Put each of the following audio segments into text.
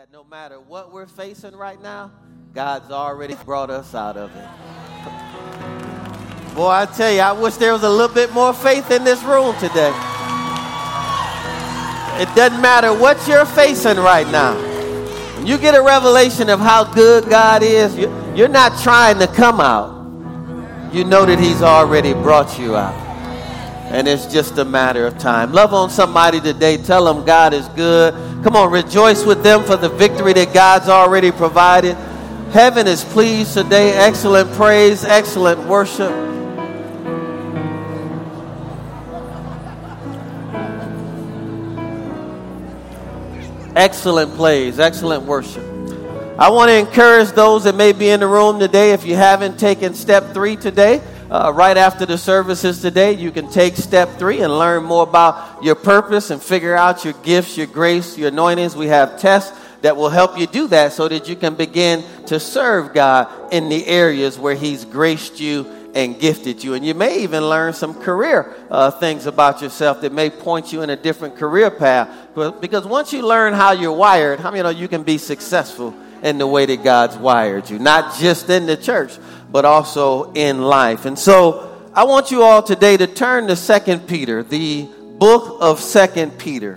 that no matter what we're facing right now, God's already brought us out of it. Boy, I tell you, I wish there was a little bit more faith in this room today. It doesn't matter what you're facing right now. When you get a revelation of how good God is, you're not trying to come out. You know that He's already brought you out. And it's just a matter of time. Love on somebody today. Tell them God is good. Come on, rejoice with them for the victory that God's already provided. Heaven is pleased today. Excellent praise, excellent worship. Excellent plays, excellent worship. I want to encourage those that may be in the room today. If you haven't taken step three today, uh, right after the services today, you can take step three and learn more about your purpose and figure out your gifts, your grace, your anointings. We have tests that will help you do that so that you can begin to serve God in the areas where He's graced you and gifted you. And you may even learn some career uh, things about yourself that may point you in a different career path. But because once you learn how you're wired, how many know you can be successful in the way that God's wired you, not just in the church, but also in life. And so I want you all today to turn to Second Peter, the book of Second Peter.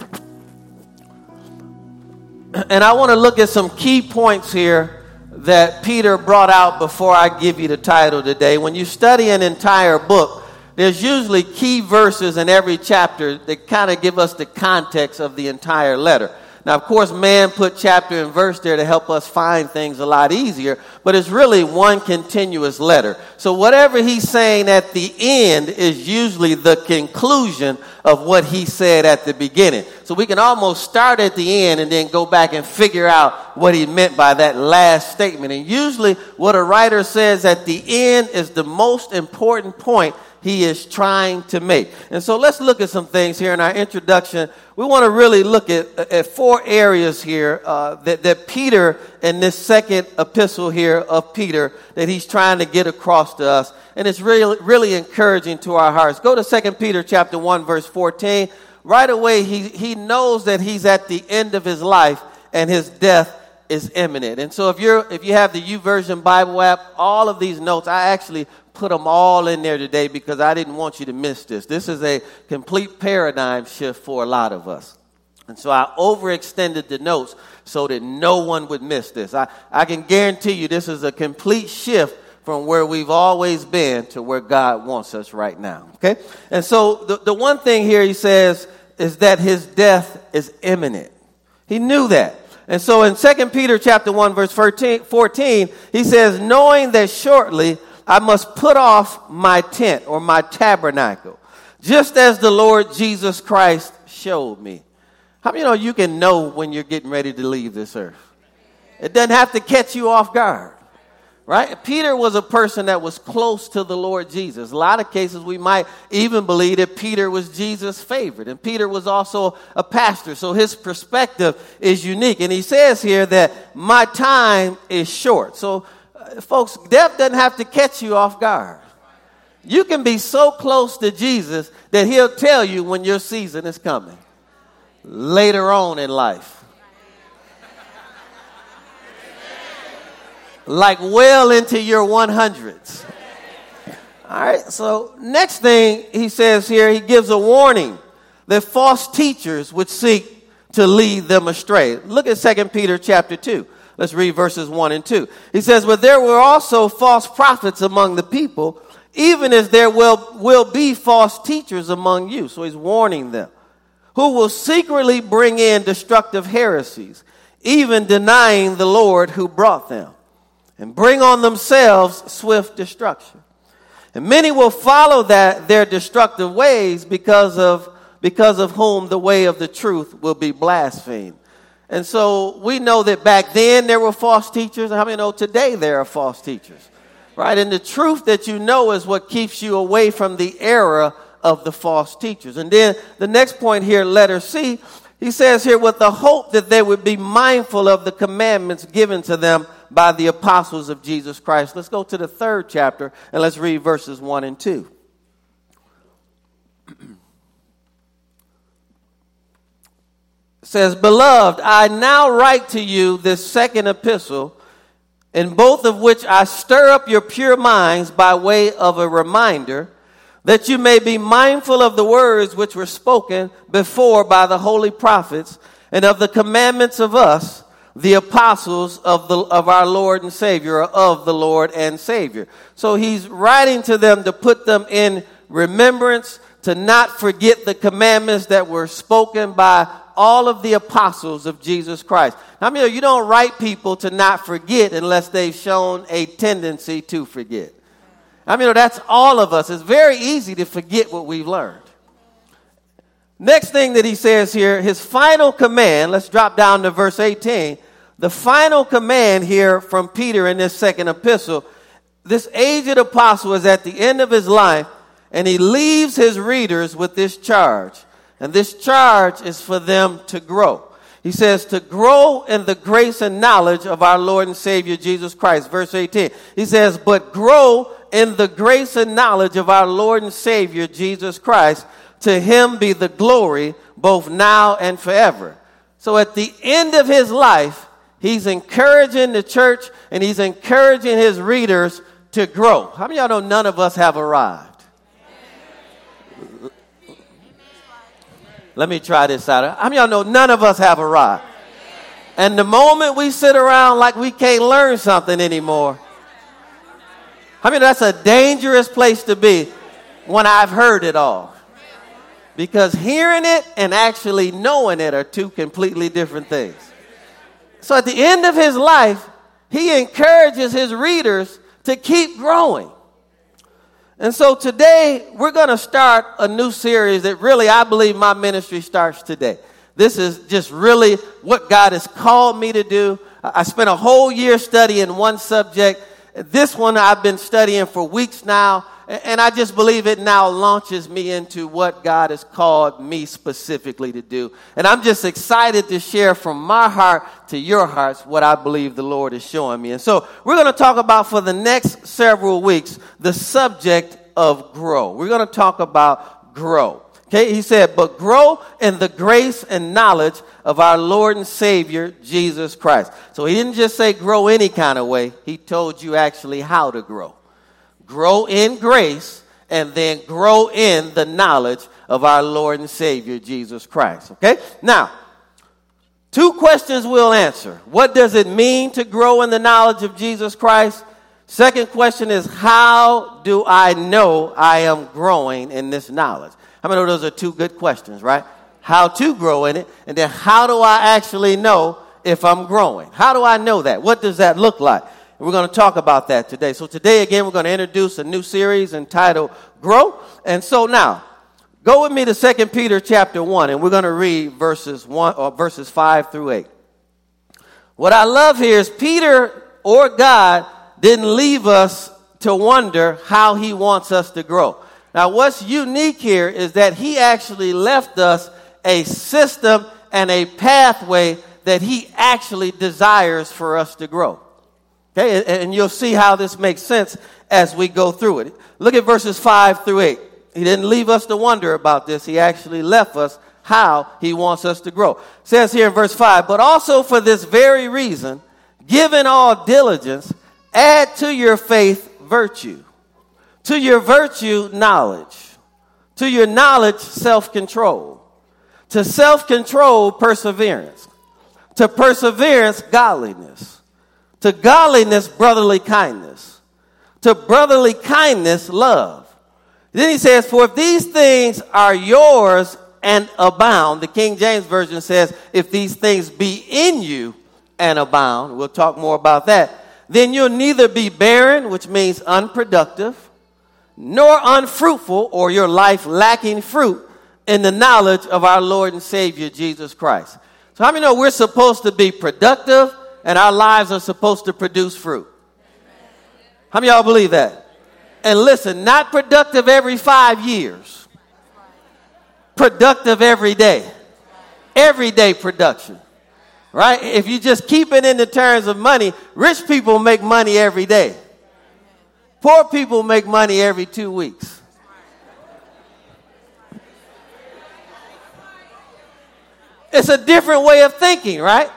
And I want to look at some key points here that Peter brought out before I give you the title today. When you study an entire book, there's usually key verses in every chapter that kind of give us the context of the entire letter. Now, of course, man put chapter and verse there to help us find things a lot easier, but it's really one continuous letter. So whatever he's saying at the end is usually the conclusion of what he said at the beginning. So we can almost start at the end and then go back and figure out what he meant by that last statement. And usually what a writer says at the end is the most important point he is trying to make. And so let's look at some things here in our introduction. We want to really look at, at four areas here uh, that, that Peter, in this second epistle here of Peter, that he's trying to get across to us. And it's really, really encouraging to our hearts. Go to Second Peter chapter 1, verse 14. Right away, he, he knows that he's at the end of his life and his death is imminent. And so if you're if you have the YouVersion Bible app, all of these notes I actually put them all in there today because I didn't want you to miss this. This is a complete paradigm shift for a lot of us. And so I overextended the notes so that no one would miss this. I, I can guarantee you this is a complete shift from where we've always been to where God wants us right now. Okay? And so the, the one thing here he says is that his death is imminent. He knew that. And so in 2 Peter chapter 1 verse 14, 14 he says, knowing that shortly I must put off my tent or my tabernacle, just as the Lord Jesus Christ showed me. How many you know you can know when you're getting ready to leave this earth? It doesn't have to catch you off guard. Right? Peter was a person that was close to the Lord Jesus. A lot of cases we might even believe that Peter was Jesus' favorite. And Peter was also a pastor. So his perspective is unique. And he says here that my time is short. So folks, death doesn't have to catch you off guard. You can be so close to Jesus that he'll tell you when your season is coming later on in life. Like well into your 100s. All right, so next thing he says here, he gives a warning that false teachers would seek to lead them astray. Look at 2 Peter chapter 2. Let's read verses 1 and 2. He says, But there were also false prophets among the people, even as there will, will be false teachers among you. So he's warning them, who will secretly bring in destructive heresies, even denying the Lord who brought them, and bring on themselves swift destruction. And many will follow that their destructive ways because of because of whom the way of the truth will be blasphemed. And so we know that back then there were false teachers. How many know today there are false teachers? Right? And the truth that you know is what keeps you away from the error of the false teachers. And then the next point here, letter C, he says here, with the hope that they would be mindful of the commandments given to them by the apostles of Jesus Christ. Let's go to the third chapter and let's read verses 1 and 2. Says, Beloved, I now write to you this second epistle, in both of which I stir up your pure minds by way of a reminder, that you may be mindful of the words which were spoken before by the holy prophets, and of the commandments of us, the apostles of, the, of our Lord and Savior, of the Lord and Savior. So he's writing to them to put them in remembrance, to not forget the commandments that were spoken by all of the apostles of Jesus Christ. Now, I mean, you don't write people to not forget unless they've shown a tendency to forget. I mean, that's all of us. It's very easy to forget what we've learned. Next thing that he says here, his final command, let's drop down to verse 18. The final command here from Peter in this second epistle, this aged apostle is at the end of his life, and he leaves his readers with this charge. And this charge is for them to grow. He says to grow in the grace and knowledge of our Lord and Savior Jesus Christ. Verse 18. He says, but grow in the grace and knowledge of our Lord and Savior Jesus Christ. To him be the glory both now and forever. So at the end of his life, he's encouraging the church and he's encouraging his readers to grow. How many of y'all know none of us have arrived? Let me try this out. How many y'all know none of us have arrived? And the moment we sit around like we can't learn something anymore, I mean, that's a dangerous place to be when I've heard it all. Because hearing it and actually knowing it are two completely different things. So at the end of his life, he encourages his readers to keep growing. And so today we're going to start a new series that really I believe my ministry starts today. This is just really what God has called me to do. I spent a whole year studying one subject. This one I've been studying for weeks now. And I just believe it now launches me into what God has called me specifically to do. And I'm just excited to share from my heart to your hearts what I believe the Lord is showing me. And so we're going to talk about for the next several weeks the subject of grow. We're going to talk about grow. Okay, he said, but grow in the grace and knowledge of our Lord and Savior, Jesus Christ. So he didn't just say grow any kind of way, he told you actually how to grow grow in grace, and then grow in the knowledge of our Lord and Savior, Jesus Christ. Okay? Now, two questions we'll answer. What does it mean to grow in the knowledge of Jesus Christ? Second question is, how do I know I am growing in this knowledge? I mean, those are two good questions, right? How to grow in it, and then how do I actually know if I'm growing? How do I know that? What does that look like? We're going to talk about that today. So today again, we're going to introduce a new series entitled Grow. And so now, go with me to 2 Peter chapter 1 and we're going to read verses 1 or verses 5 through 8. What I love here is Peter or God didn't leave us to wonder how he wants us to grow. Now, what's unique here is that he actually left us a system and a pathway that he actually desires for us to grow. Okay, and you'll see how this makes sense as we go through it. Look at verses 5 through 8. He didn't leave us to wonder about this. He actually left us how he wants us to grow. It says here in verse 5, but also for this very reason, given all diligence, add to your faith virtue, to your virtue knowledge, to your knowledge self-control, to self-control perseverance, to perseverance godliness to godliness, brotherly kindness. To brotherly kindness, love. Then he says, For if these things are yours and abound, the King James Version says, If these things be in you and abound, we'll talk more about that, then you'll neither be barren, which means unproductive, nor unfruitful, or your life lacking fruit in the knowledge of our Lord and Savior Jesus Christ. So, how many know we're supposed to be productive? And our lives are supposed to produce fruit. How many y'all believe that? And listen, not productive every five years, productive every day. Everyday production. Right? If you just keep it in the terms of money, rich people make money every day. Poor people make money every two weeks. It's a different way of thinking, right?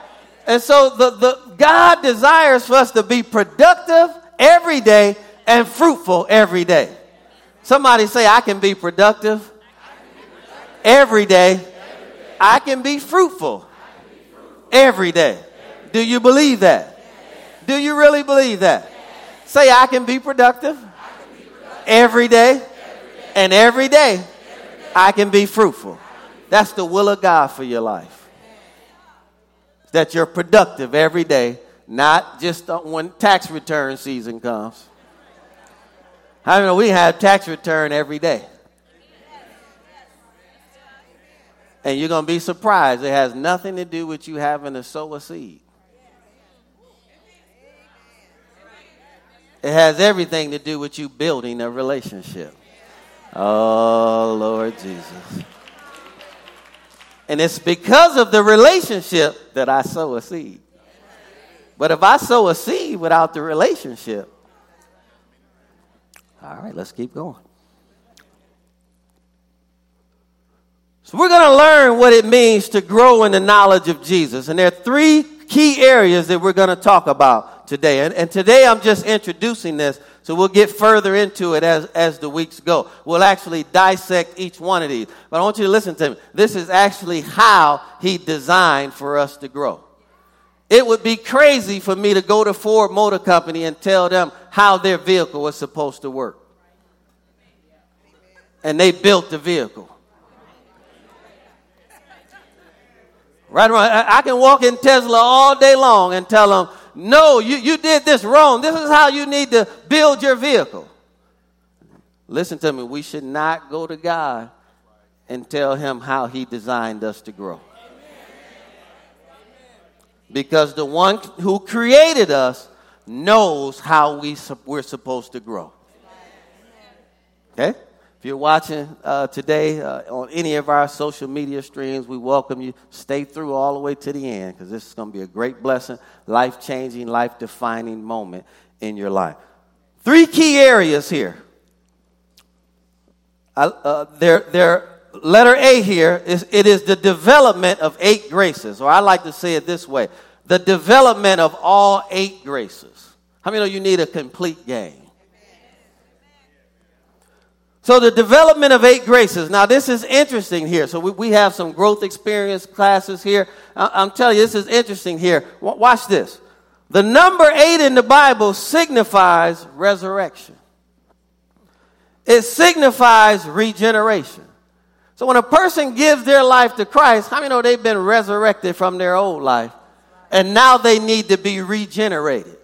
And so the, the God desires for us to be productive every day and fruitful every day. Somebody say, I can be productive, every day. I can be fruitful every day. Do you believe that? Do you really believe that? Say, I can be productive every day, and every day I can be fruitful. That's the will of God for your life. That you're productive every day, not just when tax return season comes. I know we have tax return every day. And you're going to be surprised. It has nothing to do with you having to sow a seed. It has everything to do with you building a relationship. Oh, Lord Jesus. And it's because of the relationship that I sow a seed. But if I sow a seed without the relationship, all right, let's keep going. So we're going to learn what it means to grow in the knowledge of Jesus. And there are three key areas that we're going to talk about today. And, and today I'm just introducing this, so we'll get further into it as, as the weeks go. We'll actually dissect each one of these. But I want you to listen to me. This is actually how he designed for us to grow. It would be crazy for me to go to Ford Motor Company and tell them how their vehicle was supposed to work. And they built the vehicle. Right around. I can walk in Tesla all day long and tell them, no, you, you did this wrong. This is how you need to build your vehicle. Listen to me. We should not go to God and tell him how he designed us to grow. Because the one who created us knows how we, we're supposed to grow. Okay? If you're watching uh, today uh, on any of our social media streams, we welcome you. Stay through all the way to the end because this is going to be a great blessing, life changing, life defining moment in your life. Three key areas here. uh, their letter A here is it is the development of eight graces, or I like to say it this way the development of all eight graces. How many of you need a complete game? So, the development of eight graces. Now, this is interesting here. So, we, we have some growth experience classes here. I, am telling you, this is interesting here. W- watch this. The number eight in the Bible signifies resurrection, it signifies regeneration. So, when a person gives their life to Christ, how many know they've been resurrected from their old life? And now they need to be regenerated.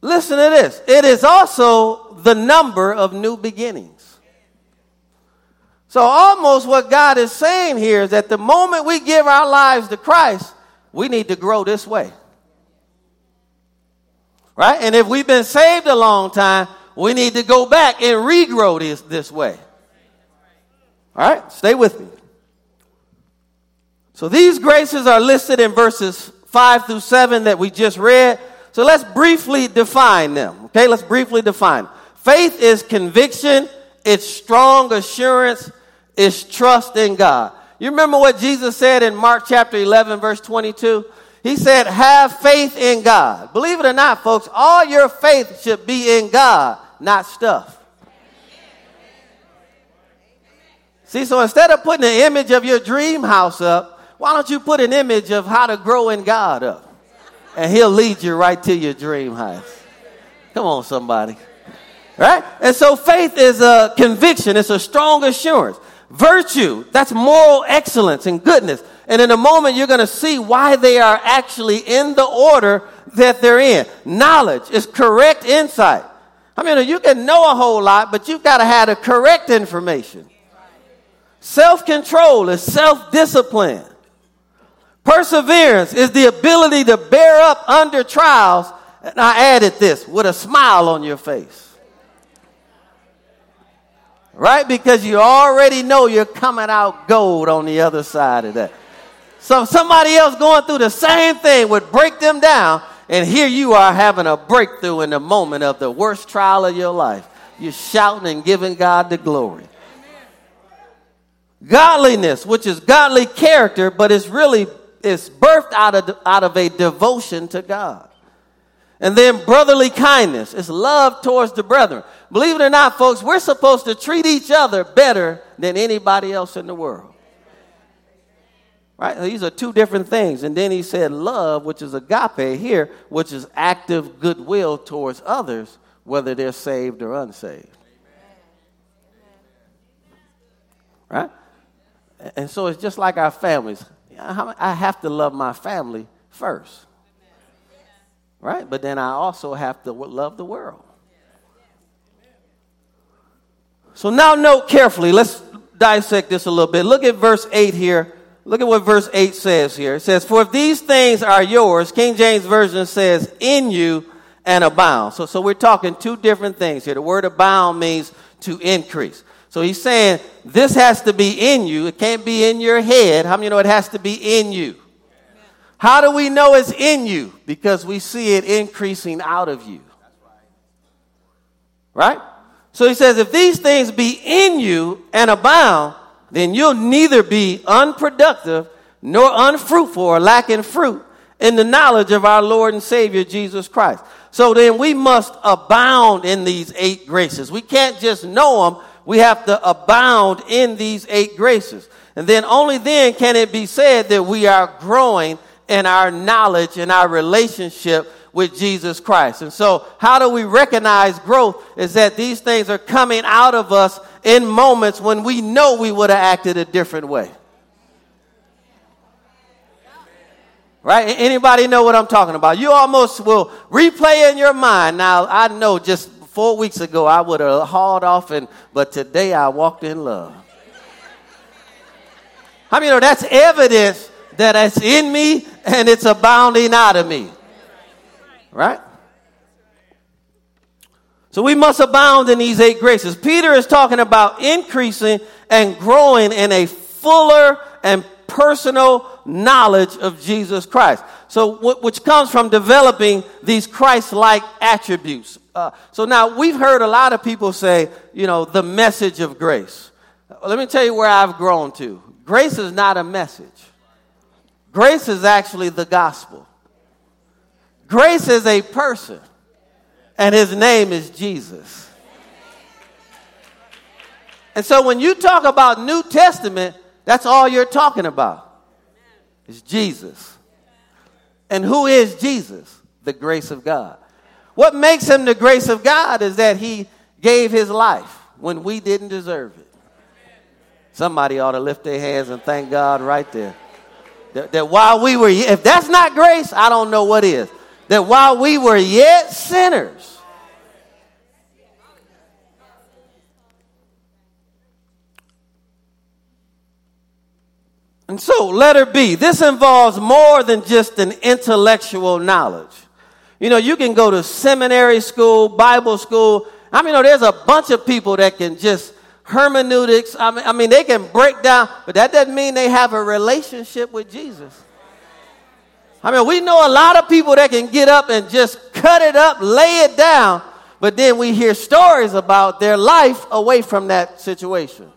Listen to this. It is also the number of new beginnings. So, almost what God is saying here is that the moment we give our lives to Christ, we need to grow this way. Right? And if we've been saved a long time, we need to go back and regrow this this way. All right? Stay with me. So, these graces are listed in verses 5 through 7 that we just read. So let's briefly define them. Okay, let's briefly define. Faith is conviction, it's strong assurance, it's trust in God. You remember what Jesus said in Mark chapter 11, verse 22? He said, Have faith in God. Believe it or not, folks, all your faith should be in God, not stuff. See, so instead of putting an image of your dream house up, why don't you put an image of how to grow in God up? And he'll lead you right to your dream house. Come on, somebody. Right? And so faith is a conviction, it's a strong assurance. Virtue, that's moral excellence and goodness. And in a moment, you're going to see why they are actually in the order that they're in. Knowledge is correct insight. I mean, you can know a whole lot, but you've got to have the correct information. Self control is self discipline. Perseverance is the ability to bear up under trials. And I added this with a smile on your face. Right? Because you already know you're coming out gold on the other side of that. So somebody else going through the same thing would break them down, and here you are having a breakthrough in the moment of the worst trial of your life. You're shouting and giving God the glory. Godliness, which is godly character, but it's really it's birthed out of, out of a devotion to God. And then brotherly kindness is love towards the brethren. Believe it or not, folks, we're supposed to treat each other better than anybody else in the world. Right? These are two different things. And then he said love, which is agape here, which is active goodwill towards others, whether they're saved or unsaved. Right? And so it's just like our families. I have to love my family first. Right? But then I also have to love the world. So now note carefully. Let's dissect this a little bit. Look at verse 8 here Look at what verse 8 says here. It says, For if these things are yours, King James Version says, in you and abound. So, so we're talking two different things here. The word abound means to increase. So he's saying this has to be in you. It can't be in your head. How many know it has to be in you? How do we know it's in you? Because we see it increasing out of you. Right? So he says, if these things be in you and abound, then you'll neither be unproductive nor unfruitful or lacking fruit in the knowledge of our Lord and Savior Jesus Christ. So then we must abound in these eight graces. We can't just know them, we have to abound in these eight graces. And then only then can it be said that we are growing in our knowledge and our relationship with Jesus Christ. And so, how do we recognize growth? Is that these things are coming out of us in moments when we know we would have acted a different way. Right? Anybody know what I'm talking about? You almost will replay in your mind. Now, I know just four weeks ago I would have hauled off, and but today I walked in love. I know that's evidence that it's in me and it's abounding out of me? Right? So we must abound in these eight graces. Peter is talking about increasing and growing in a fuller and personal knowledge of Jesus Christ. So, which comes from developing these Christ like attributes. Uh, so now we've heard a lot of people say, you know, the message of grace. Let me tell you where I've grown to. Grace is not a message, grace is actually the gospel. Grace is a person, and his name is Jesus. And so when you talk about New Testament, that's all you're talking about. Is Jesus. And who is Jesus? The grace of God. What makes him the grace of God is that he gave his life when we didn't deserve it. Somebody ought to lift their hands and thank God right there. That, that while we were, if that's not grace, I don't know what is that while we were yet sinners, And so, letter B, this involves more than just an intellectual knowledge. You know, you can go to seminary school, Bible school. I mean, you know, there's a bunch of people that can just hermeneutics. I mean, I mean, they can break down, but that doesn't mean they have a relationship with Jesus. I mean, we know a lot of people that can get up and just cut it up, lay it down, but then we hear stories about their life away from that situation.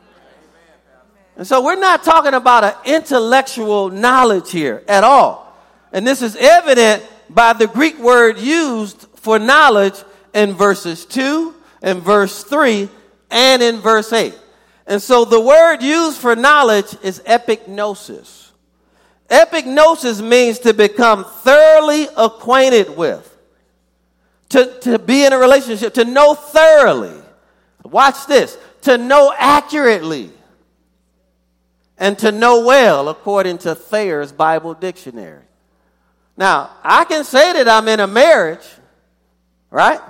And so we're not talking about an intellectual knowledge here at all. And this is evident by the Greek word used for knowledge in verses 2 and verse 3 and in verse 8. And so the word used for knowledge is epignosis. Epignosis means to become thoroughly acquainted with, to, to be in a relationship, to know thoroughly. Watch this to know accurately and to know well, according to Thayer's Bible Dictionary. Now, I can say that I'm in a marriage, right?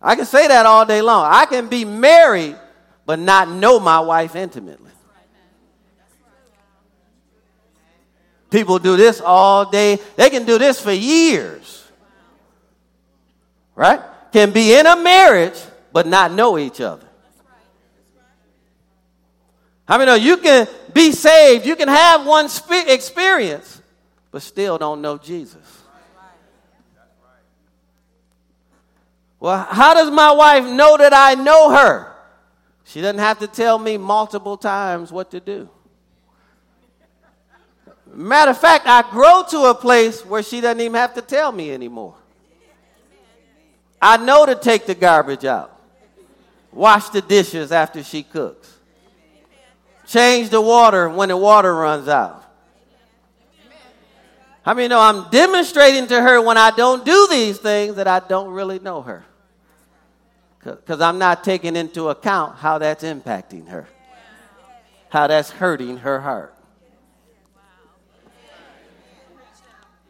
I can say that all day long. I can be married, but not know my wife intimately. People do this all day. They can do this for years. Right? Can be in a marriage, but not know each other. I mean, know you can be saved, you can have one experience, but still don't know Jesus? Well, how does my wife know that I know her? She doesn't have to tell me multiple times what to do. Matter of fact, I grow to a place where she doesn't even have to tell me anymore. I know to take the garbage out, wash the dishes after she cooks, change the water when the water runs out. I mean, no, I'm demonstrating to her when I don't do these things that I don't really know her. Because I'm not taking into account how that's impacting her, how that's hurting her heart.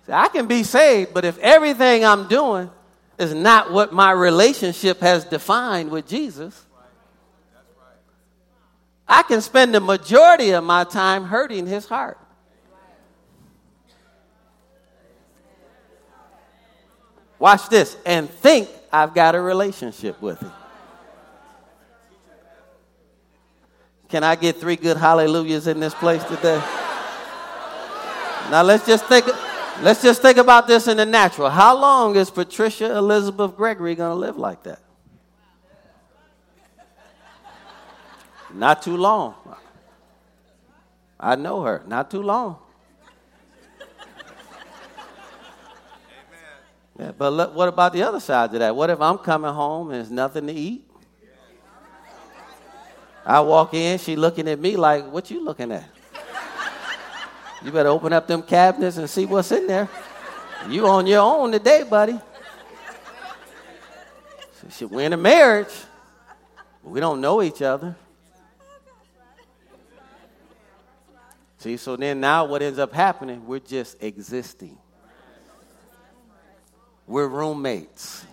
See, I can be saved, but if everything I'm doing is not what my relationship has defined with Jesus, I can spend the majority of my time hurting his heart. Watch this and think I've got a relationship with him. Can I get three good hallelujahs in this place today? Now let's just think let's just think about this in the natural. How long is Patricia Elizabeth Gregory going to live like that? Not too long. I know her. Not too long. Yeah, but look, what about the other side of that? What if I'm coming home and there's nothing to eat? I walk in, she looking at me like, "What you looking at?" You better open up them cabinets and see what's in there. You on your own today, buddy. So we're in a marriage. We don't know each other. See, so then now what ends up happening, we're just existing. We're roommates.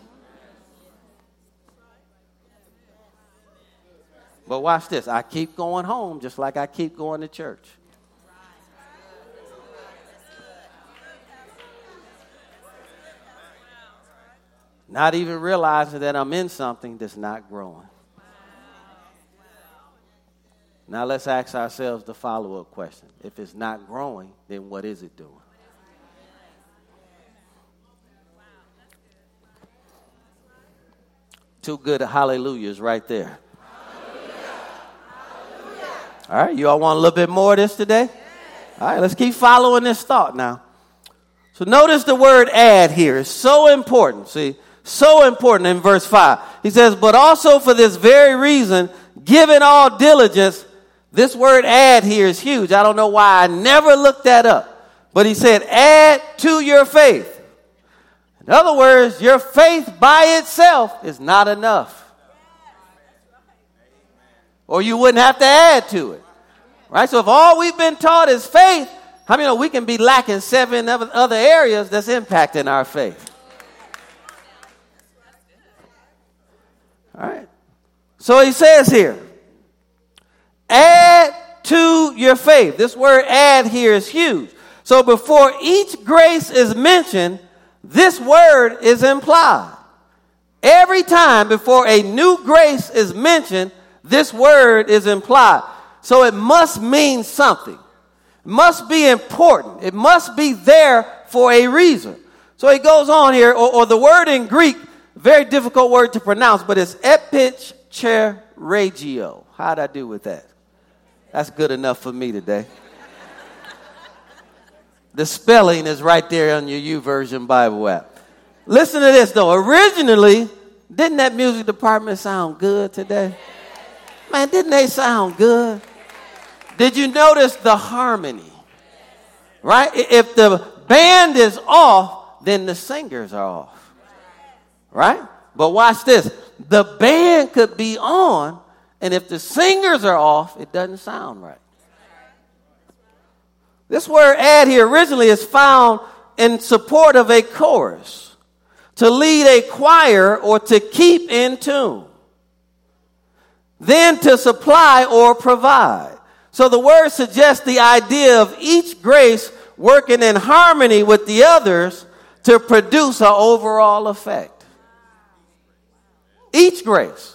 But watch this. I keep going home just like I keep going to church. Not even realizing that I'm in something that's not growing. Now let's ask ourselves the follow up question. If it's not growing, then what is it doing? Two good hallelujahs right there. All right, you all want a little bit more of this today? All right, let's keep following this thought now. So notice the word add here is so important. See, so important in verse 5. He says, But also for this very reason, given all diligence, this word add here is huge. I don't know why I never looked that up. But he said, add to your faith. In other words, your faith by itself is not enough. Or you wouldn't have to add to it. Right? So if all we've been taught is faith, how many know we can be lacking seven other areas that's impacting our faith? All right. So he says here, add to your faith. This word add here is huge. So before each grace is mentioned, this word is implied. Every time before a new grace is mentioned, this word is implied. So it must mean something. It must be important. It must be there for a reason. So he goes on here, or, or the word in Greek, very difficult word to pronounce, but it's epichoregeo. How'd I do with that? That's good enough for me today. The spelling is right there on your YouVersion Bible app. Listen to this though. Originally, didn't that music department sound good today? Man, didn't they sound good? Did you notice the harmony? Right? If the band is off, then the singers are off. Right? But watch this. The band could be on, and if the singers are off, it doesn't sound right. This word add here originally is found in support of a chorus, to lead a choir or to keep in tune, then to supply or provide. So the word suggests the idea of each grace working in harmony with the others to produce an overall effect. Each grace.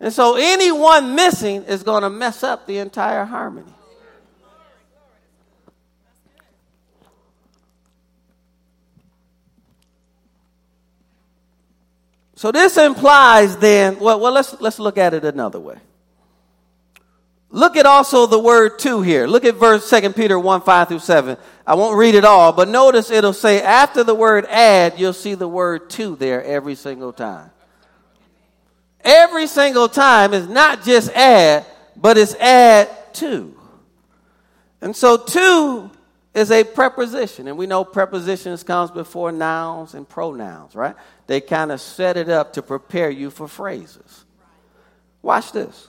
And so anyone missing is going to mess up the entire harmony. So this implies then, well, well let's, let's look at it another way. Look at also the word to here. Look at verse 2 Peter 1 5 through 7. I won't read it all, but notice it'll say after the word add, you'll see the word to there every single time. Every single time is not just add, but it's add to. And so to is a preposition, and we know prepositions comes before nouns and pronouns, right? They kind of set it up to prepare you for phrases. Watch this.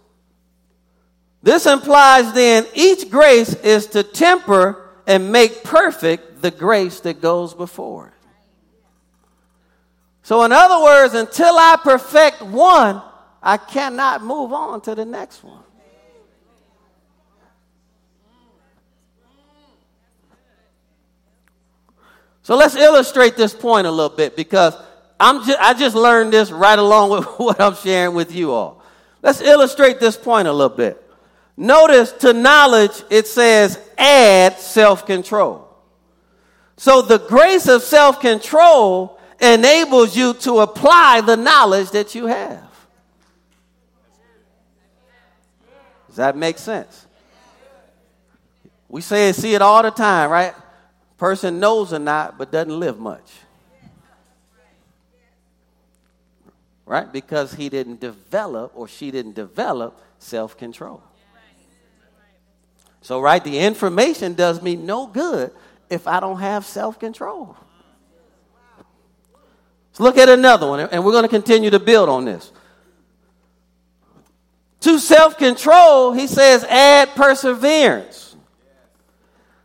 This implies then each grace is to temper and make perfect the grace that goes before it. So, in other words, until I perfect one, I cannot move on to the next one. So let's illustrate this point a little bit because I'm just, I just learned this right along with what I'm sharing with you all. Let's illustrate this point a little bit. Notice to knowledge, it says add self control. So the grace of self control enables you to apply the knowledge that you have. Does that make sense? We say see it all the time, right? Person knows or not, but doesn't live much. Right? Because he didn't develop or she didn't develop self control. So, right, the information does me no good if I don't have self control. Look at another one, and we're going to continue to build on this. To self control, he says, add perseverance.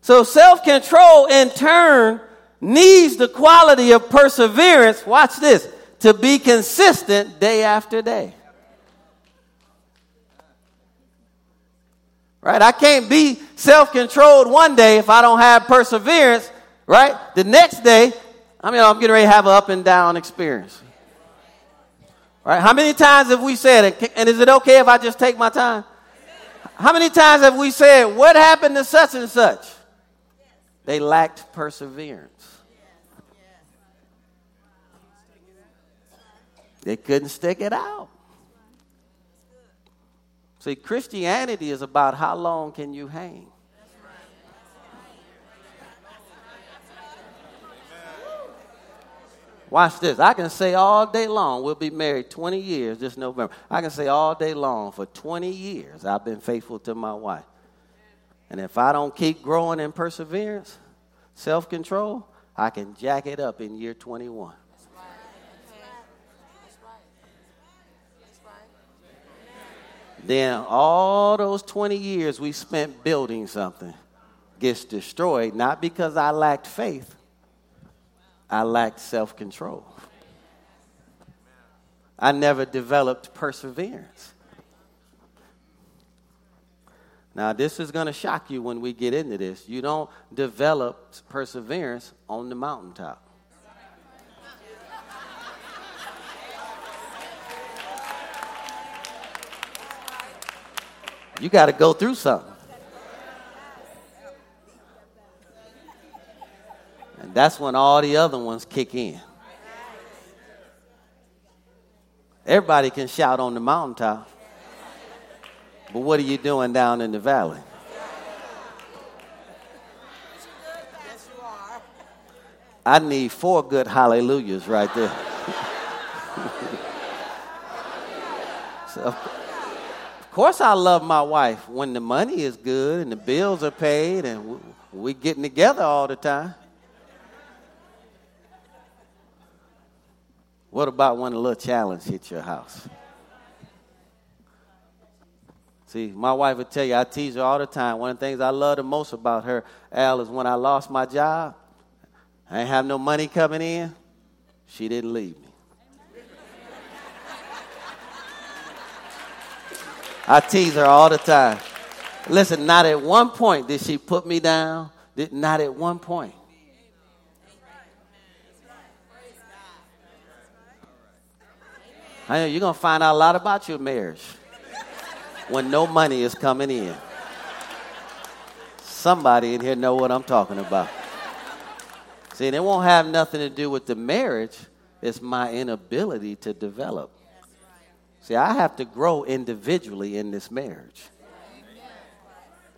So, self control in turn needs the quality of perseverance, watch this, to be consistent day after day. Right? I can't be self controlled one day if I don't have perseverance, right? The next day, I mean, I'm getting ready to have an up and down experience. Right? How many times have we said it? And is it okay if I just take my time? How many times have we said, What happened to such and such? They lacked perseverance. They couldn't stick it out. See, Christianity is about how long can you hang? Watch this. I can say all day long, we'll be married 20 years this November. I can say all day long, for 20 years, I've been faithful to my wife. And if I don't keep growing in perseverance, self control, I can jack it up in year 21. then all those 20 years we spent building something gets destroyed, not because I lacked faith, I lacked self control. I never developed perseverance. Now, this is going to shock you when we get into this. You don't develop perseverance on the mountaintop. You got to go through something. And that's when all the other ones kick in. Everybody can shout on the mountaintop. But what are you doing down in the valley? I need four good hallelujahs right there. so, of course, I love my wife when the money is good and the bills are paid and we're getting together all the time. What about when a little challenge hits your house? See, my wife would tell you, I tease her all the time. One of the things I love the most about her, Al, is when I lost my job, I ain't have no money coming in, she didn't leave me. I tease her all the time. Listen, not at one point did she put me down. Did, not at one point. I you're going to find out a lot about your marriage when no money is coming in. Somebody in here know what I'm talking about. See, it won't have nothing to do with the marriage. It's my inability to develop. See, I have to grow individually in this marriage.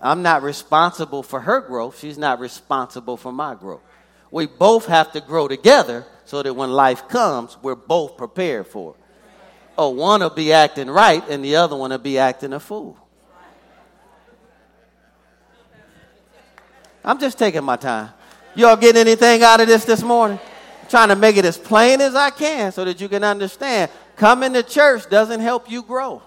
I'm not responsible for her growth. She's not responsible for my growth. We both have to grow together so that when life comes, we're both prepared for it. Oh, one will be acting right and the other one will be acting a fool. I'm just taking my time. Y'all getting anything out of this this morning? I'm trying to make it as plain as I can so that you can understand. Coming to church doesn't help you grow.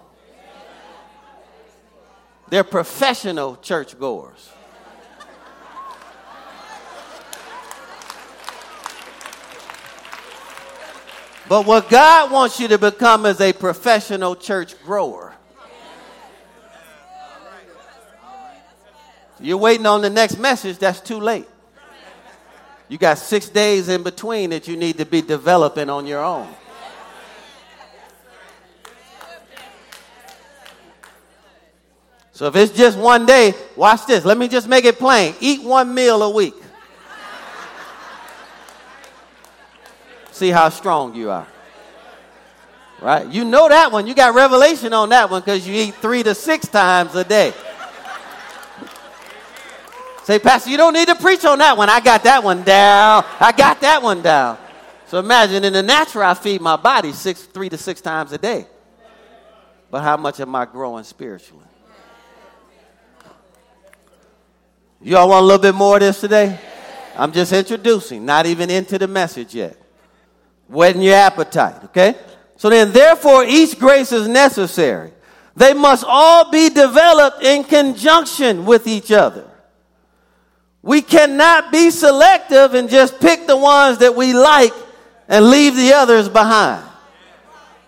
They're professional churchgoers. But what God wants you to become is a professional church grower. You're waiting on the next message, that's too late. You got six days in between that you need to be developing on your own. So if it's just one day, watch this. Let me just make it plain. Eat one meal a week. See how strong you are. Right? You know that one. You got revelation on that one because you eat three to six times a day. Say, Pastor, you don't need to preach on that one. I got that one down. I got that one down. So imagine in the natural, I feed my body six, three to six times a day. But how much am I growing spiritually? You all want a little bit more of this today? I'm just introducing, not even into the message yet. Whetting your appetite, okay? So then, therefore, each grace is necessary. They must all be developed in conjunction with each other. We cannot be selective and just pick the ones that we like and leave the others behind.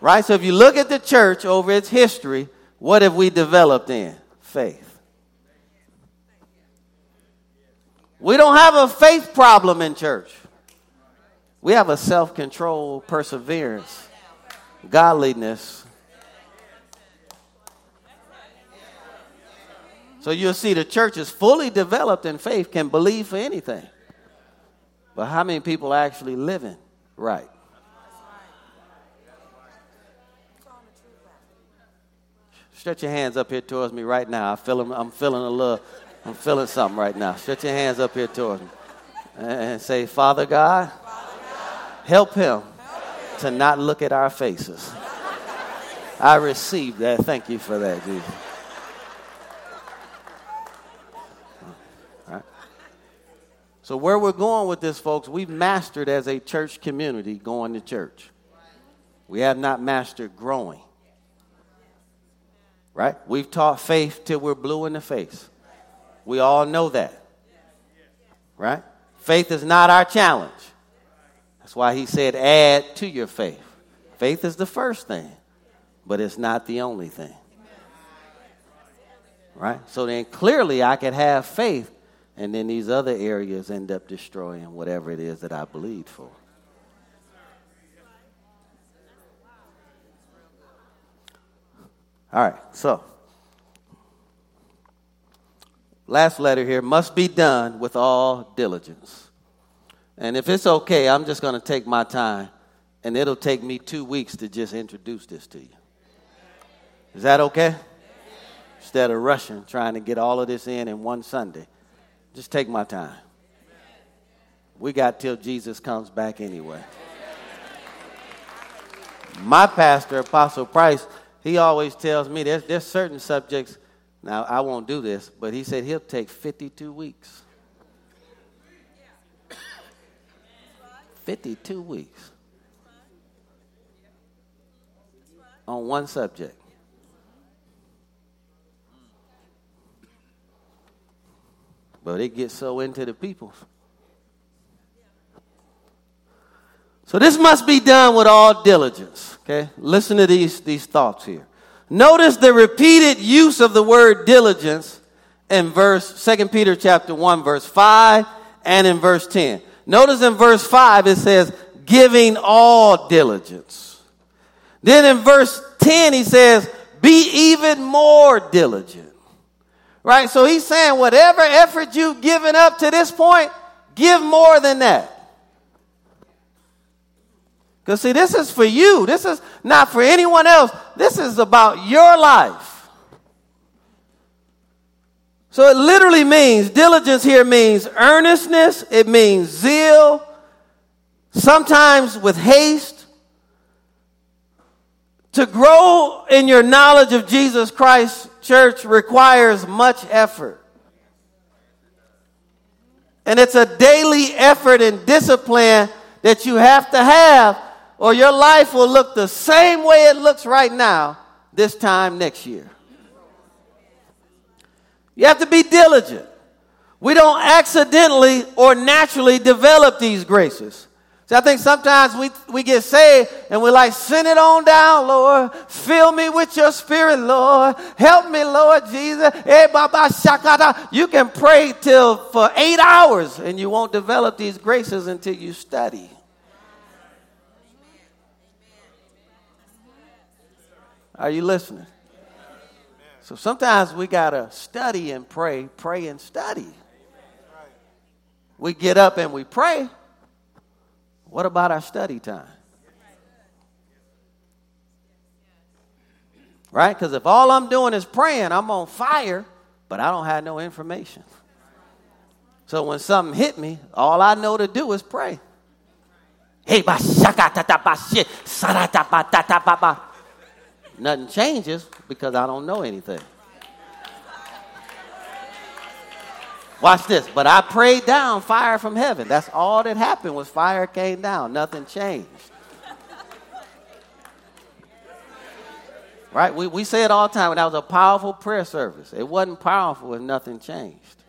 Right? So if you look at the church over its history, what have we developed in? Faith. We don't have a faith problem in church. We have a self control, perseverance, godliness. So you'll see the church is fully developed in faith, can believe for anything. But how many people are actually living right? Stretch your hands up here towards me right now. I feel I'm feeling a little I'm feeling something right now. Stretch your hands up here towards me and say, Father God, help him to not look at our faces. I received that. Thank you for that, Jesus. So, where we're going with this, folks, we've mastered as a church community going to church. We have not mastered growing. Right? We've taught faith till we're blue in the face. We all know that. Right? Faith is not our challenge. That's why he said, add to your faith. Faith is the first thing, but it's not the only thing. Right? So then clearly I could have faith, and then these other areas end up destroying whatever it is that I believe for. All right, so last letter here must be done with all diligence. And if it's okay, I'm just going to take my time, and it'll take me two weeks to just introduce this to you. Is that okay? Instead of rushing, trying to get all of this in in one Sunday, just take my time. We got till Jesus comes back anyway. My pastor, Apostle Price, he always tells me there's, there's certain subjects now, I won't do this, but he said he'll take 52 weeks. 52 weeks on one subject. But it gets so into the people. So this must be done with all diligence. Okay? Listen to these, these thoughts here. Notice the repeated use of the word diligence in verse 2 Peter chapter 1 verse 5 and in verse 10. Notice in verse 5 it says giving all diligence. Then in verse 10 he says be even more diligent. Right? So he's saying whatever effort you've given up to this point, give more than that. Because, see, this is for you. This is not for anyone else. This is about your life. So it literally means, diligence here means earnestness, it means zeal, sometimes with haste. To grow in your knowledge of Jesus Christ, church, requires much effort. And it's a daily effort and discipline that you have to have, or your life will look the same way it looks right now this time next year. You have to be diligent. We don't accidentally or naturally develop these graces. See, I think sometimes we, we get saved and we're like, send it on down, Lord. Fill me with your spirit, Lord. Help me, Lord Jesus. Eh, shakata. You can pray till for eight hours and you won't develop these graces until you study. Are you listening? So sometimes we got to study and pray, pray and study. We get up and we pray. What about our study time? Right? Because if all I'm doing is praying, I'm on fire, but I don't have no information. So when something hit me, all I know to do is pray. Hey, Nothing changes because I don't know anything. Watch this. But I prayed down fire from heaven. That's all that happened was fire came down. Nothing changed. Right? We, we say it all the time. That was a powerful prayer service. It wasn't powerful if nothing changed.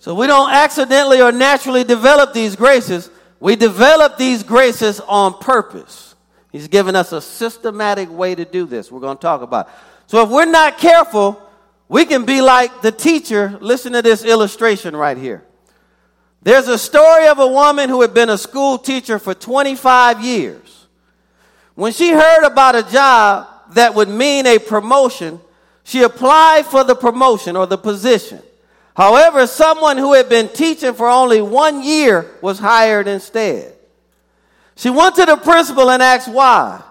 So we don't accidentally or naturally develop these graces. We develop these graces on purpose. He's given us a systematic way to do this. We're going to talk about. It. So if we're not careful, we can be like the teacher. Listen to this illustration right here. There's a story of a woman who had been a school teacher for 25 years. When she heard about a job that would mean a promotion, she applied for the promotion or the position. However, someone who had been teaching for only one year was hired instead. She went to the principal and asked why.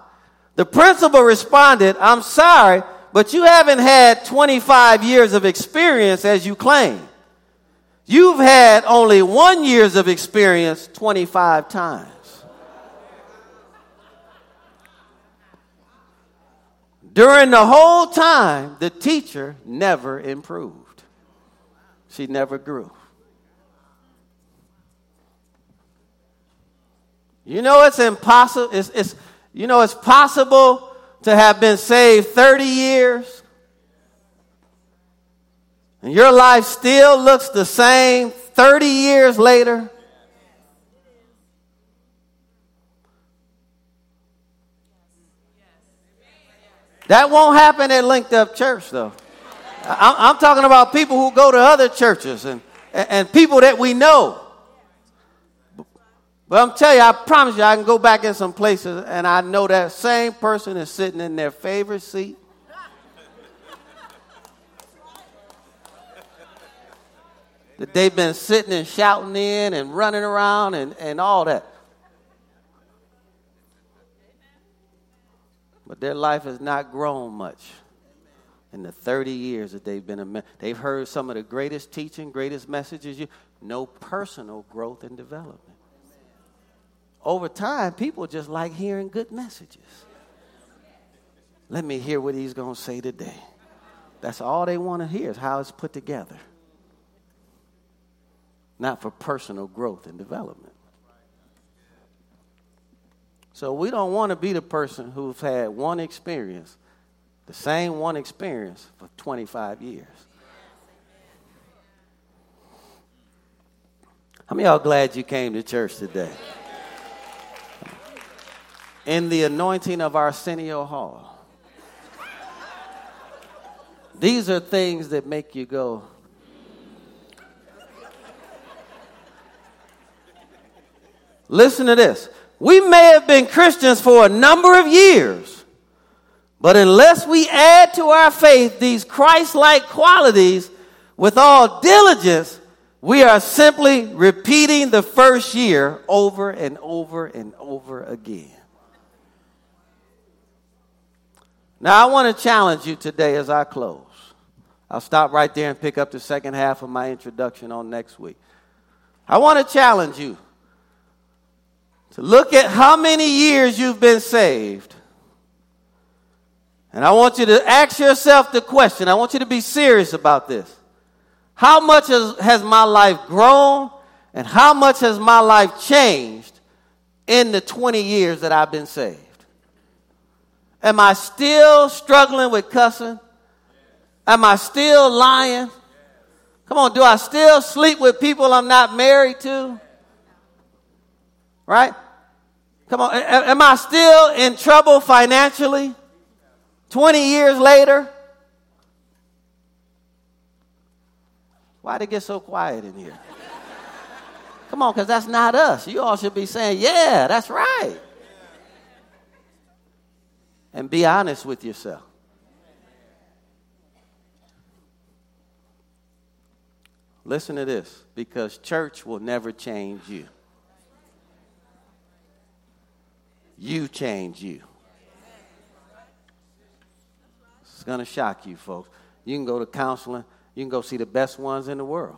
The principal responded, I'm sorry, but you haven't had 25 years of experience as you claim. You've had only one years of experience 25 times. During the whole time, the teacher never improved she never grew. You know it's impossible. It's, it's, you know it's possible to have been saved 30 years and your life still looks the same 30 years later. That won't happen at Linked Up Church, though. I'm talking about people who go to other churches and, and people that we know. But I'm telling you, I promise you, I can go back in some places and I know that same person is sitting in their favorite seat. that they've been sitting and shouting in and running around and, and all that. But their life has not grown much in the 30 years that they've been a they've heard some of the greatest teaching greatest messages you no personal growth and development. Over time people just like hearing good messages. Let me hear what he's going to say today. That's all they want to hear is how it's put together. Not for personal growth and development. So we don't want to be the person who's had one experience the same one experience for 25 years. How many y'all glad you came to church today? In the anointing of Arsenio Hall. These are things that make you go, Listen to this. We may have been Christians for a number of years, but unless we add to our faith these Christ like qualities with all diligence, we are simply repeating the first year over and over and over again. Now, I want to challenge you today as I close. I'll stop right there and pick up the second half of my introduction on next week. I want to challenge you to look at how many years you've been saved. And I want you to ask yourself the question. I want you to be serious about this. How much has, has my life grown and how much has my life changed in the 20 years that I've been saved? Am I still struggling with cussing? Am I still lying? Come on, do I still sleep with people I'm not married to? Right? Come on, am I still in trouble financially 20 years later? Why'd it get so quiet in here? Come on, because that's not us. You all should be saying, yeah, that's right. And be honest with yourself. Listen to this because church will never change you. You change you. It's going to shock you, folks. You can go to counseling, you can go see the best ones in the world,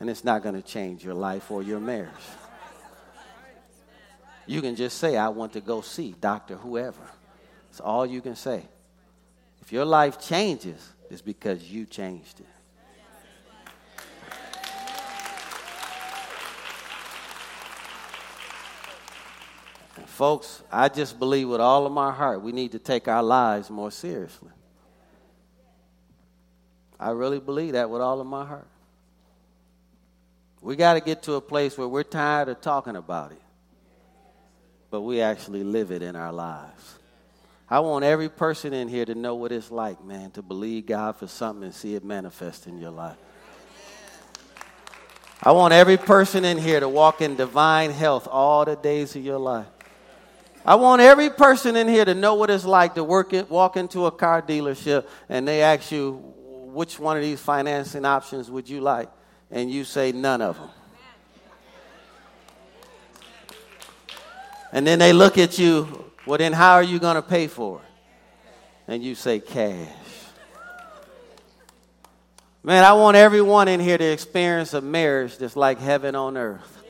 and it's not going to change your life or your marriage. You can just say, I want to go see Dr. Whoever. That's all you can say. If your life changes, it's because you changed it. Folks, I just believe with all of my heart we need to take our lives more seriously. I really believe that with all of my heart. We got to get to a place where we're tired of talking about it, but we actually live it in our lives. I want every person in here to know what it's like, man, to believe God for something and see it manifest in your life. I want every person in here to walk in divine health all the days of your life. I want every person in here to know what it's like to work it, walk into a car dealership and they ask you, which one of these financing options would you like? And you say, none of them. And then they look at you, well, then how are you going to pay for it? And you say, cash. Man, I want everyone in here to experience a marriage that's like heaven on earth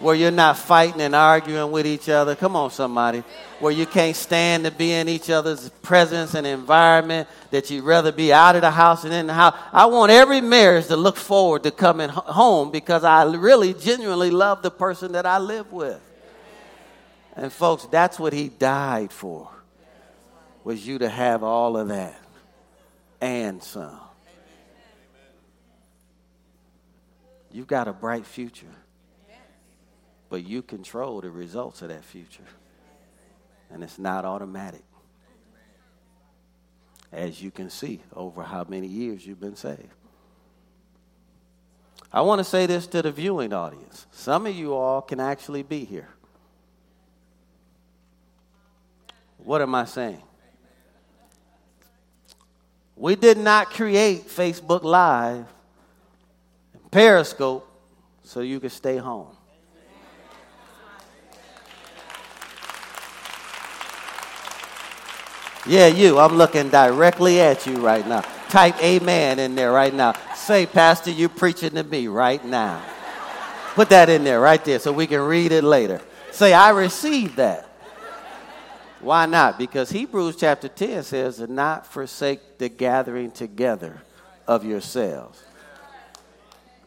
where you're not fighting and arguing with each other. Come on, somebody. Where you can't stand to be in each other's presence and environment, that you'd rather be out of the house and in the house. I want every marriage to look forward to coming home because I really genuinely love the person that I live with. And folks, that's what he died for. Was you to have all of that and some. You've got a bright future but you control the results of that future. And it's not automatic. As you can see over how many years you've been saved. I want to say this to the viewing audience. Some of you all can actually be here. What am I saying? We did not create Facebook Live and Periscope so you could stay home. Yeah, you. I'm looking directly at you right now. Type amen in there right now. Say, Pastor, you preaching to me right now. Put that in there right there so we can read it later. Say, I received that. Why not? Because Hebrews chapter 10 says to not forsake the gathering together of yourselves.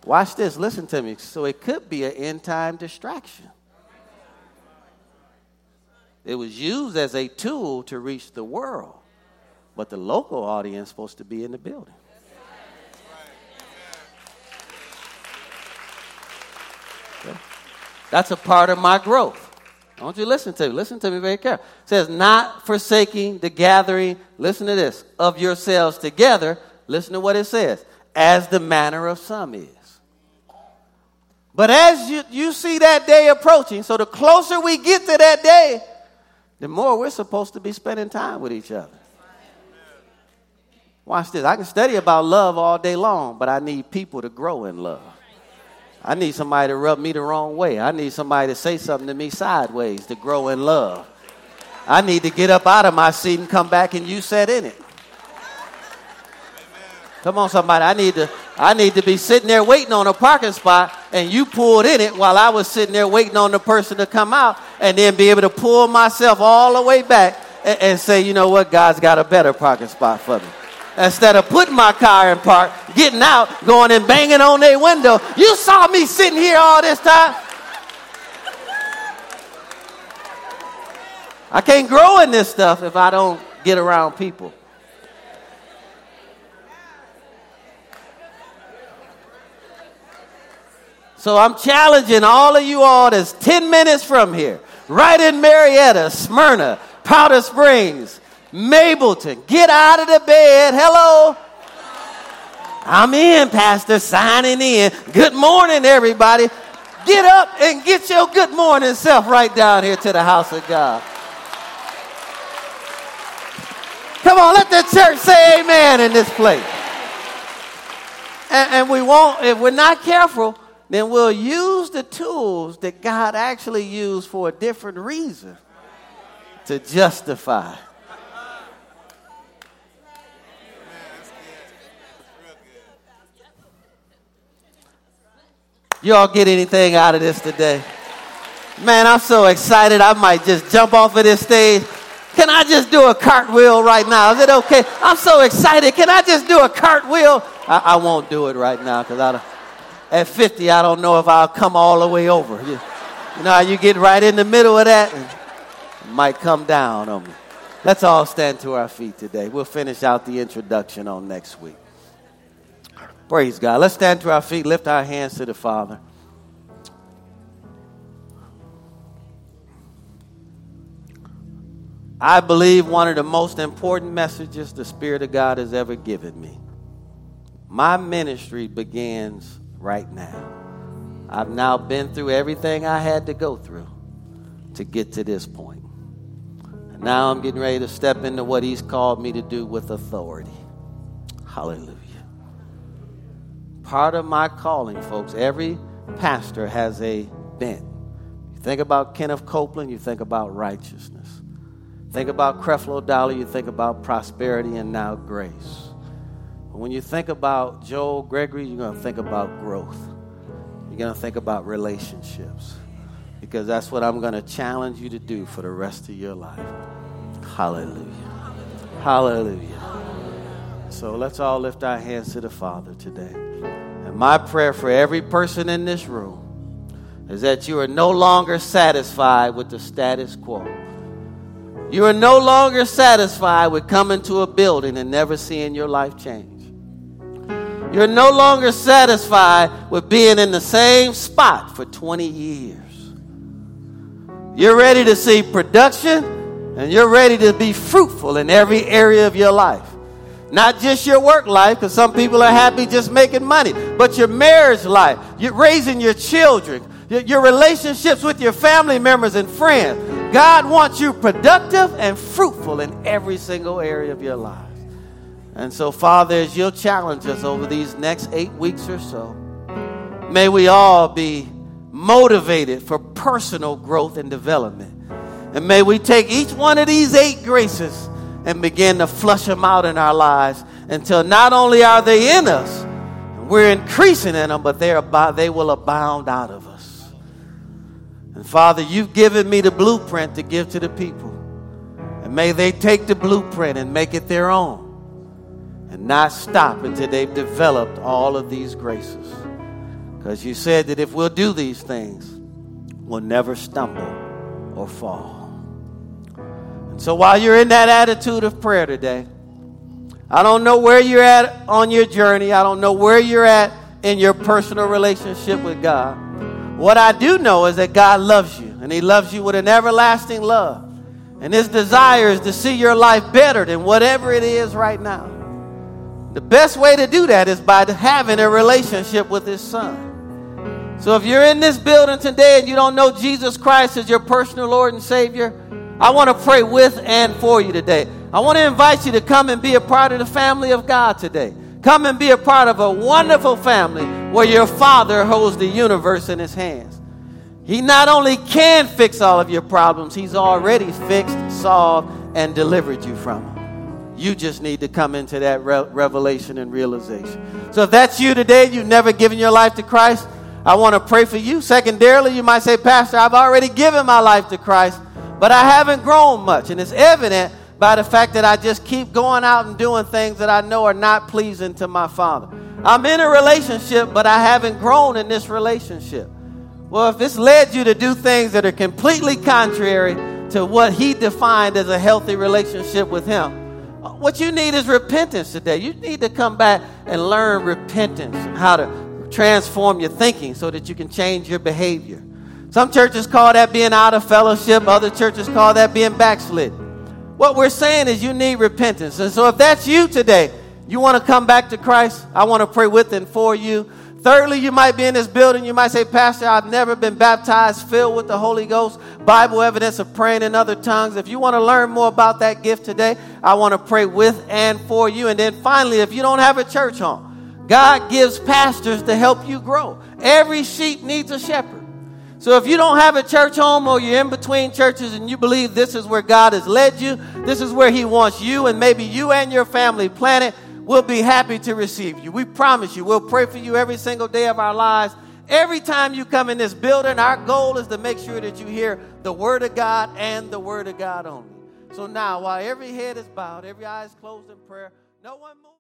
Watch this. Listen to me. So it could be an end time distraction. It was used as a tool to reach the world, but the local audience supposed to be in the building. That's a part of my growth. Want you listen to me. Listen to me very carefully. It says, not forsaking the gathering, listen to this, of yourselves together. Listen to what it says, as the manner of some is. But as you, you see that day approaching, so the closer we get to that day, the more we're supposed to be spending time with each other. Watch this. I can study about love all day long, but I need people to grow in love. I need somebody to rub me the wrong way. I need somebody to say something to me sideways to grow in love. I need to get up out of my seat and come back and you sat in it. Come on, somebody. I need to I need to be sitting there waiting on a parking spot and you pulled in it while I was sitting there waiting on the person to come out and then be able to pull myself all the way back and, and say, you know what, God's got a better parking spot for me. Instead of putting my car in park, getting out, going and banging on their window. You saw me sitting here all this time. I can't grow in this stuff if I don't get around people. So I'm challenging all of you all that's 10 minutes from here, right in Marietta, Smyrna, Powder Springs, Mableton. Get out of the bed. Hello. I'm in, Pastor, signing in. Good morning, everybody. Get up and get your good morning self right down here to the house of God. Come on, let the church say amen in this place. And, and we won't, if we're not careful, then we'll use the tools that God actually used for a different reason to justify. Y'all get anything out of this today? Man, I'm so excited. I might just jump off of this stage. Can I just do a cartwheel right now? Is it okay? I'm so excited. Can I just do a cartwheel? I, I won't do it right now because I don't at 50, I don't know if I'll come all the way over. You, you know how you get right in the middle of that and might come down on me. Let's all stand to our feet today. We'll finish out the introduction on next week. Praise God. Let's stand to our feet, lift our hands to the Father. I believe one of the most important messages the Spirit of God has ever given me. My ministry begins right now. I've now been through everything I had to go through to get to this point. And now I'm getting ready to step into what He's called me to do with authority. Hallelujah. Part of my calling, folks, every pastor has a bent. You think about Kenneth Copeland, you think about righteousness. Think about Creflo Dollar, you think about prosperity and now grace. When you think about Joel Gregory, you're going to think about growth. You're going to think about relationships. Because that's what I'm going to challenge you to do for the rest of your life. Hallelujah. Hallelujah. So let's all lift our hands to the Father today. And my prayer for every person in this room is that you are no longer satisfied with the status quo. You are no longer satisfied with coming to a building and never seeing your life change. You're no longer satisfied with being in the same spot for 20 years. You're ready to see production and you're ready to be fruitful in every area of your life. Not just your work life, because some people are happy just making money, but your marriage life, you're raising your children, your, your relationships with your family members and friends. God wants you productive and fruitful in every single area of your life. And so, Father, as you'll challenge us over these next eight weeks or so, may we all be motivated for personal growth and development. And may we take each one of these eight graces and begin to flush them out in our lives until not only are they in us, we're increasing in them, but they're about, they will abound out of us. And Father, you've given me the blueprint to give to the people. And may they take the blueprint and make it their own and not stop until they've developed all of these graces. Because you said that if we'll do these things, we'll never stumble or fall. And so while you're in that attitude of prayer today, I don't know where you're at on your journey. I don't know where you're at in your personal relationship with God. What I do know is that God loves you, and He loves you with an everlasting love. And His desire is to see your life better than whatever it is right now. The best way to do that is by having a relationship with His Son. So if you're in this building today and you don't know Jesus Christ as your personal Lord and Savior, I want to pray with and for you today. I want to invite you to come and be a part of the family of God today. Come and be a part of a wonderful family where your Father holds the universe in His hands. He not only can fix all of your problems, He's already fixed, solved, and delivered you from them. You just need to come into that re- revelation and realization. So if that's you today, you've never given your life to Christ, I want to pray for you. Secondarily, you might say, Pastor, I've already given my life to Christ, but I haven't grown much. And it's evident by the fact that I just keep going out and doing things that I know are not pleasing to my Father. I'm in a relationship, but I haven't grown in this relationship. Well, if it's led you to do things that are completely contrary to what He defined as a healthy relationship with Him, what you need is repentance today. You need to come back and learn repentance, how to transform your thinking so that you can change your behavior. Some churches call that being out of fellowship, other churches call that being backslid. What we're saying is you need repentance. And so if that's you today, you want to come back to Christ, I want to pray with and for you. Thirdly, you might be in this building. You might say, Pastor, I've never been baptized, filled with the Holy Ghost, Bible evidence of praying in other tongues. If you want to learn more about that gift today, I want to pray with and for you. And then finally, if you don't have a church home, God gives pastors to help you grow. Every sheep needs a shepherd. So if you don't have a church home or you're in between churches and you believe this is where God has led you, this is where He wants you and maybe you and your family planted, we'll be happy to receive you. We promise you, we'll pray for you every single day of our lives. Every time you come in this building, our goal is to make sure that you hear the Word of God and the Word of God only. So now, while every head is bowed, every eye is closed in prayer, no one moves.